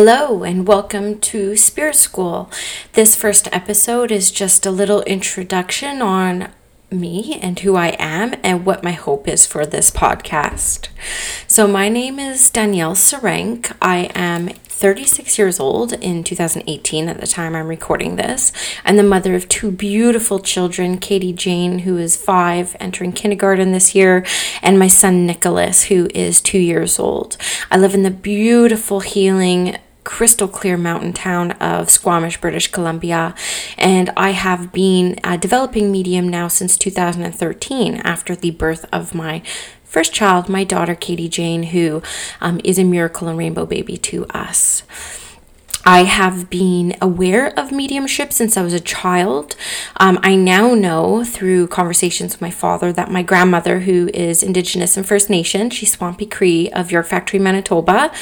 Hello, and welcome to Spirit School. This first episode is just a little introduction on me and who I am and what my hope is for this podcast. So, my name is Danielle Sarenk. I am 36 years old in 2018 at the time I'm recording this, and the mother of two beautiful children, Katie Jane, who is five, entering kindergarten this year, and my son Nicholas, who is two years old. I live in the beautiful, healing, crystal clear mountain town of Squamish, British Columbia. And I have been a developing medium now since 2013 after the birth of my first child, my daughter Katie Jane, who um, is a miracle and rainbow baby to us. I have been aware of mediumship since I was a child. Um, I now know through conversations with my father that my grandmother, who is Indigenous and First Nation, she's Swampy Cree of York Factory, Manitoba,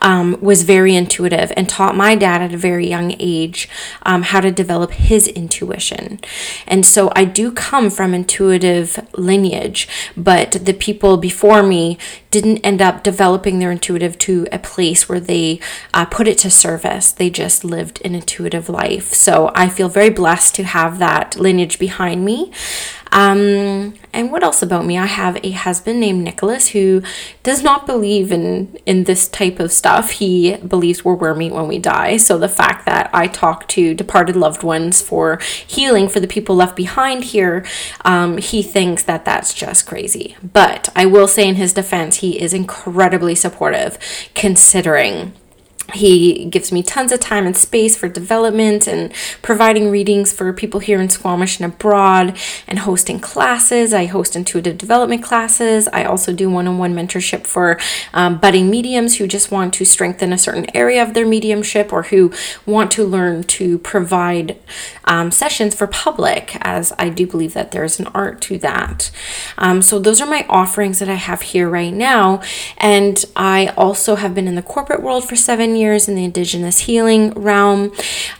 um, was very intuitive and taught my dad at a very young age um, how to develop his intuition. And so I do come from intuitive lineage, but the people before me didn't end up developing their intuitive to a place where they uh, put it to service they just lived an intuitive life. So I feel very blessed to have that lineage behind me. Um, and what else about me? I have a husband named Nicholas who does not believe in in this type of stuff. He believes we're worm meat when we die. So the fact that I talk to departed loved ones for healing for the people left behind here, um, he thinks that that's just crazy. But I will say in his defense, he is incredibly supportive, considering he gives me tons of time and space for development and providing readings for people here in Squamish and abroad and hosting classes. I host intuitive development classes. I also do one on one mentorship for um, budding mediums who just want to strengthen a certain area of their mediumship or who want to learn to provide um, sessions for public, as I do believe that there's an art to that. Um, so, those are my offerings that I have here right now. And I also have been in the corporate world for seven years in the Indigenous healing realm.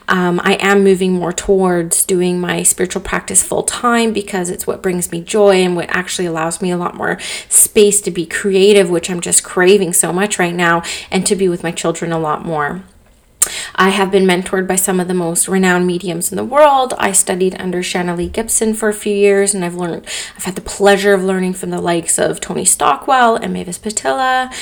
Um, I am moving more towards doing my spiritual practice full time because it's what brings me joy and what actually allows me a lot more space to be creative, which I'm just craving so much right now, and to be with my children a lot more. I have been mentored by some of the most renowned mediums in the world. I studied under Shanna Lee Gibson for a few years, and I've learned, I've had the pleasure of learning from the likes of Tony Stockwell and Mavis Pittilla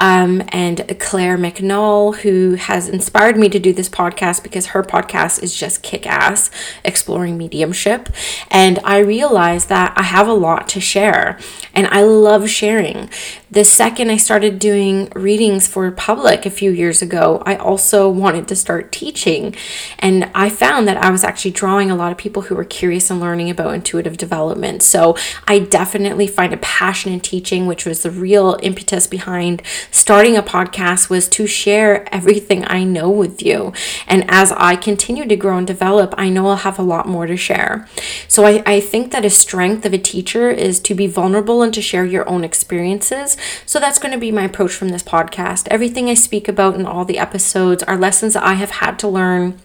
um, and Claire McNall, who has inspired me to do this podcast because her podcast is just kick ass, exploring mediumship. And I realized that I have a lot to share, and I love sharing. The second I started doing readings for public a few years ago, I also wanted to start teaching. And I found that I was actually drawing a lot of people who were curious and learning about intuitive development. So I definitely find a passion in teaching, which was the real impetus behind starting a podcast was to share everything I know with you. And as I continue to grow and develop, I know I'll have a lot more to share. So I, I think that a strength of a teacher is to be vulnerable and to share your own experiences so that's going to be my approach from this podcast. Everything I speak about in all the episodes are lessons that I have had to learn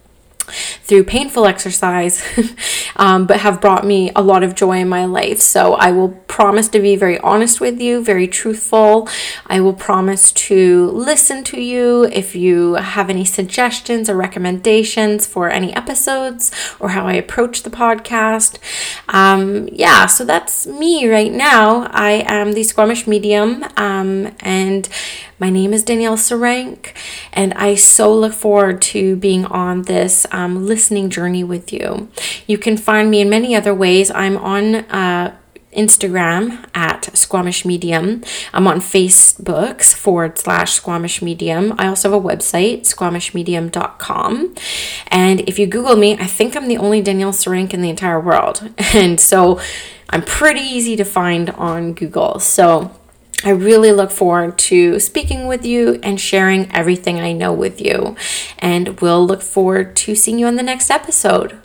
through painful exercise, um, but have brought me a lot of joy in my life. So I will promise to be very honest with you, very truthful. I will promise to listen to you if you have any suggestions or recommendations for any episodes or how I approach the podcast. Um, yeah, so that's me right now. I am the Squamish medium, um, and my name is Danielle Sarenk, and I so look forward to being on this um, listening journey with you. You can find me in many other ways. I'm on uh, Instagram at Squamish Medium. I'm on Facebooks forward slash Squamish Medium. I also have a website, squamishmedium.com. And if you Google me, I think I'm the only Danielle Sarenk in the entire world. And so I'm pretty easy to find on Google. So I really look forward to speaking with you and sharing everything I know with you. And we'll look forward to seeing you on the next episode.